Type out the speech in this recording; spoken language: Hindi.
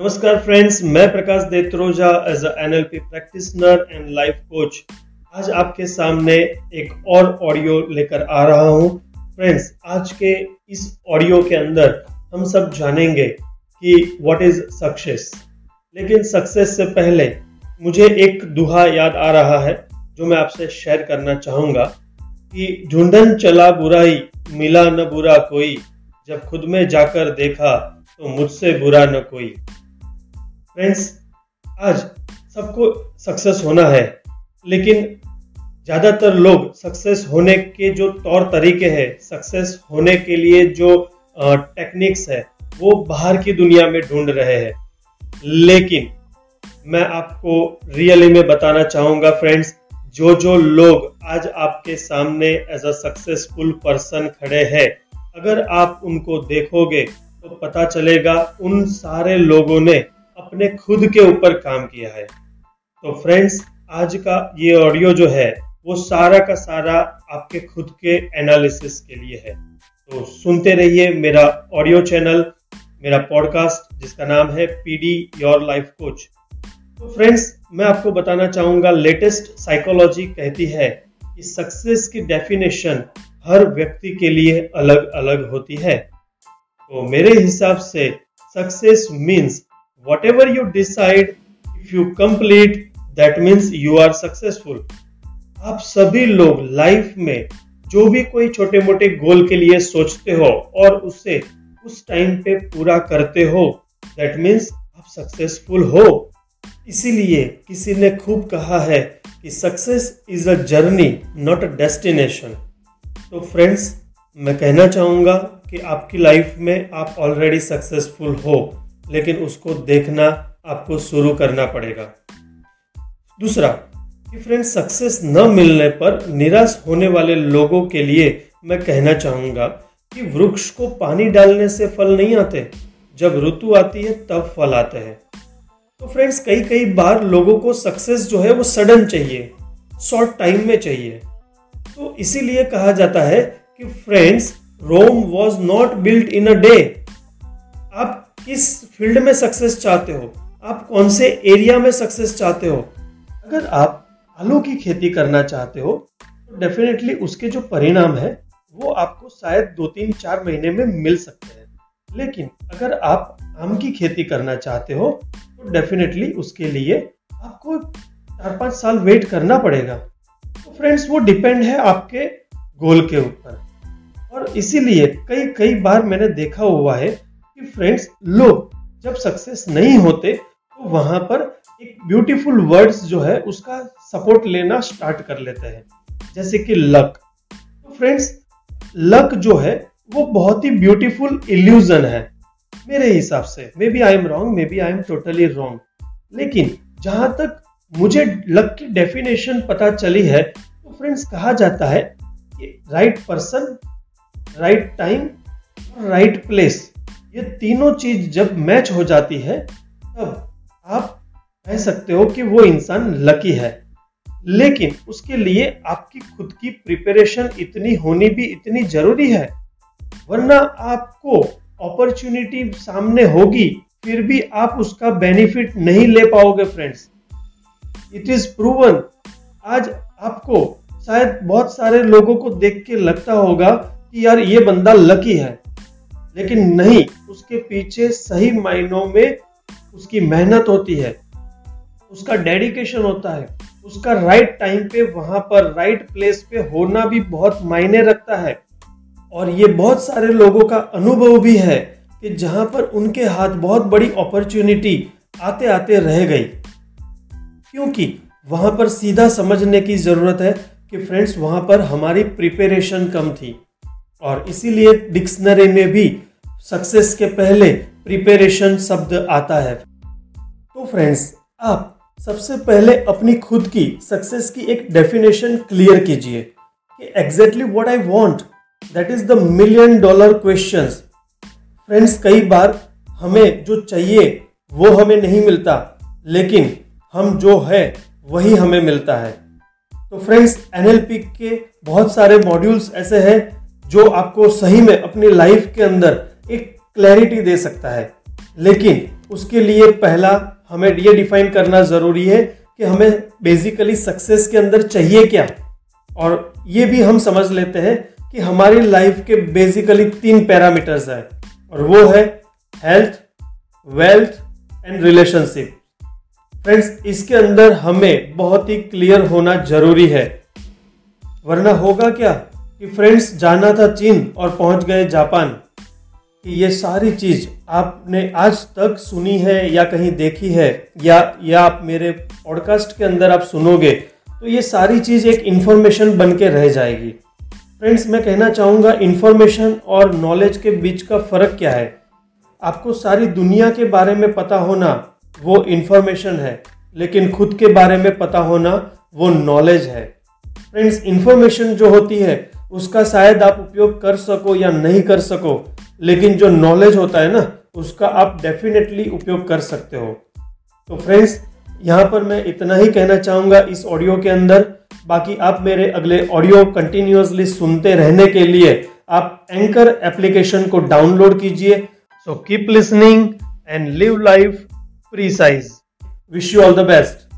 नमस्कार फ्रेंड्स, मैं Prakash Detroja as a NLP practitioner and life coach आज आपके सामने एक और ऑडियो लेकर आ रहा हूँ। फ्रेंड्स आज के इस ऑडियो के अंदर हम सब जानेंगे कि व्हाट इज़ सक्सेस लेकिन सक्सेस से पहले मुझे एक दुहा याद आ रहा है, जो मैं आपसे शेयर करना चाहूँगा कि झुंडन चला बुराई, मिला न बुरा कोई। जब खुद में जाकर देखा तो मुझसे बुरा न कोई। फ्रेंड्स आज सबको सक्सेस होना है, लेकिन ज़्यादातर लोग सक्सेस होने के जो तौर तरीके हैं सक्सेस होने के लिए जो टेक्निक्स है, वो बाहर की दुनिया में ढूंढ रहे हैं। लेकिन मैं आपको रियली में बताना चाहूँगा फ्रेंड्स जो जो लोग आज आपके सामने एज अ सक्सेसफुल पर्सन खड़े हैं, अगर आप उनको देखोगे तो पता चलेगा उन सारे लोगों ने अपने खुद के ऊपर काम किया है। तो फ्रेंड्स आज का ये ऑडियो जो है, वो सारा का सारा आपके खुद के एनालिसिस के लिए है। तो सुनते रहिए मेरा ऑडियो चैनल मेरा पॉडकास्ट जिसका नाम है पीडी योर लाइफ कोच तो फ्रेंड्स मैं आपको बताना चाहूँगा लेटेस्ट साइकोलॉजी कहती है कि सक्सेस की डेफिनेशन हर व्यक्ति के लिए अलग अलग होती है। तो मेरे हिसाब से success means ever you decide if you complete that means you are successful आप सभी लोग लाइफ में जो भी कोई छोटे मोटे गोल के लिए सोचते हो और उसे उस टाइम पे पूरा करते हो दैट मीन्स आप सक्सेसफुल हो। इसीलिए किसी ने खूब कहा है कि success is a journey not a destination तो फ्रेंड्स मैं कहना चाहूँगा कि आपकी लाइफ में आप ऑलरेडी सक्सेसफुल हो। लेकिन उसको देखना आपको शुरू करना पड़ेगा। दूसरा फ्रेंड्स सक्सेस न मिलने पर निराश होने वाले लोगों के लिए मैं कहना चाहूँगा कि वृक्ष को पानी डालने से फल नहीं आते। जब ऋतु आती है, तब फल आते हैं। तो फ्रेंड्स कई कई बार लोगों को सक्सेस जो है, वो सडन चाहिए शॉर्ट टाइम में चाहिए। तो इसीलिए कहा जाता है कि friends Rome was not built in a day आप किस फ़ील्ड में सक्सेस चाहते हो? आप कौन से एरिया में सक्सेस चाहते हो? अगर आप आलू की खेती करना चाहते हो तो डेफिनेटली उसके जो परिणाम है, वो आपको शायद दो तीन चार महीने में मिल सकते हैं। लेकिन अगर आप आम की खेती करना चाहते हो तो डेफिनेटली उसके लिए आपको चार पाँच साल वेट करना पड़ेगा। तो फ्रेंड्स वो डिपेंड है आपके गोल के ऊपर। और इसीलिए कई कई बार मैंने देखा हुआ है कि फ्रेंड्स लोग जब सक्सेस नहीं होते तो वहाँ पर एक ब्यूटीफुल वर्ड्स जो है, उसका सपोर्ट लेना स्टार्ट कर लेते हैं। जैसे कि लक तो फ्रेंड्स लक जो है, वो बहुत ही ब्यूटीफुल इल्यूजन है, मेरे हिसाब से। Maybe I am wrong maybe I am totally wrong लेकिन जहाँ तक मुझे लक की डेफिनेशन पता चली है तो फ्रेंड्स कहा जाता है कि right person right time right place ये तीनों चीज़ जब मैच हो जाती है, तब आप कह सकते हो कि वो इंसान लकी है। लेकिन उसके लिए आपकी खुद की प्रिपरेशन इतनी होनी भी इतनी ज़रूरी है, वरना आपको अपॉर्चुनिटी सामने होगी, फिर भी आप उसका बेनिफिट नहीं ले पाओगे फ्रेंड्स इट इज़ प्रूवन आज आपको शायद बहुत सारे लोगों को देख के लगता होगा कि यार ये बंदा लकी है। लेकिन नहीं, उसके पीछे सही मायनों में उसकी मेहनत होती है। उसका डेडिकेशन होता है। उसका राइट टाइम पे, वहाँ पर राइट प्लेस पे होना भी बहुत मायने रखता है। और ये बहुत सारे लोगों का अनुभव भी है कि जहाँ पर उनके हाथ बहुत बड़ी अपॉर्चुनिटी आते आते रह गई। क्योंकि वहाँ पर सीधा समझने की ज़रूरत है कि फ्रेंड्स वहाँ पर हमारी प्रिपरेशन कम थी। और इसीलिए डिक्शनरी में भी सक्सेस के पहले प्रिपरेशन शब्द आता है। तो फ्रेंड्स आप सबसे पहले अपनी खुद की सक्सेस की एक डेफिनेशन क्लियर कीजिए कि exactly what I want that is the million dollar question friends कई बार हमें जो चाहिए, वो हमें नहीं मिलता, लेकिन हम जो है, वही हमें मिलता है। तो फ्रेंड्स एनएलपी के बहुत सारे मॉड्यूल्स ऐसे हैं जो आपको सही में अपनी लाइफ के अंदर एक क्लैरिटी दे सकता है। लेकिन उसके लिए पहला हमें ये डिफाइन करना ज़रूरी है कि हमें बेसिकली सक्सेस के अंदर चाहिए क्या। और ये भी हम समझ लेते हैं कि हमारी लाइफ के बेसिकली तीन पैरामीटर्स है। और वो है health wealth and relationship friends इसके अंदर हमें बहुत ही क्लियर होना ज़रूरी है। वरना होगा क्या? कि फ्रेंड्स जाना था चीन और पहुँच गए जापान, कि ये सारी चीज़ आपने आज तक सुनी है या कहीं देखी है, या या आप मेरे पॉडकास्ट के अंदर आप सुनोगे तो ये सारी चीज़ एक इंफॉर्मेशन बन के रह जाएगी। फ्रेंड्स मैं कहना चाहूँगा इन्फॉर्मेशन और नॉलेज के बीच का फ़र्क क्या है? आपको सारी दुनिया के बारे में पता होना, वो इन्फॉर्मेशन है, लेकिन खुद के बारे में पता होना, वो नॉलेज है। फ्रेंड्स इन्फॉर्मेशन जो होती है उसका शायद आप उपयोग कर सको या नहीं कर सको, लेकिन जो नॉलेज होता है ना, उसका आप डेफिनेटली उपयोग कर सकते हो। तो फ्रेंड्स यहाँ पर मैं इतना ही कहना चाहूँगा इस ऑडियो के अंदर। बाकी आप मेरे अगले ऑडियो कंटिन्यूसली सुनते रहने के लिए आप एंकर एप्लीकेशन को डाउनलोड कीजिए। So keep listening and live life precise wish you all the best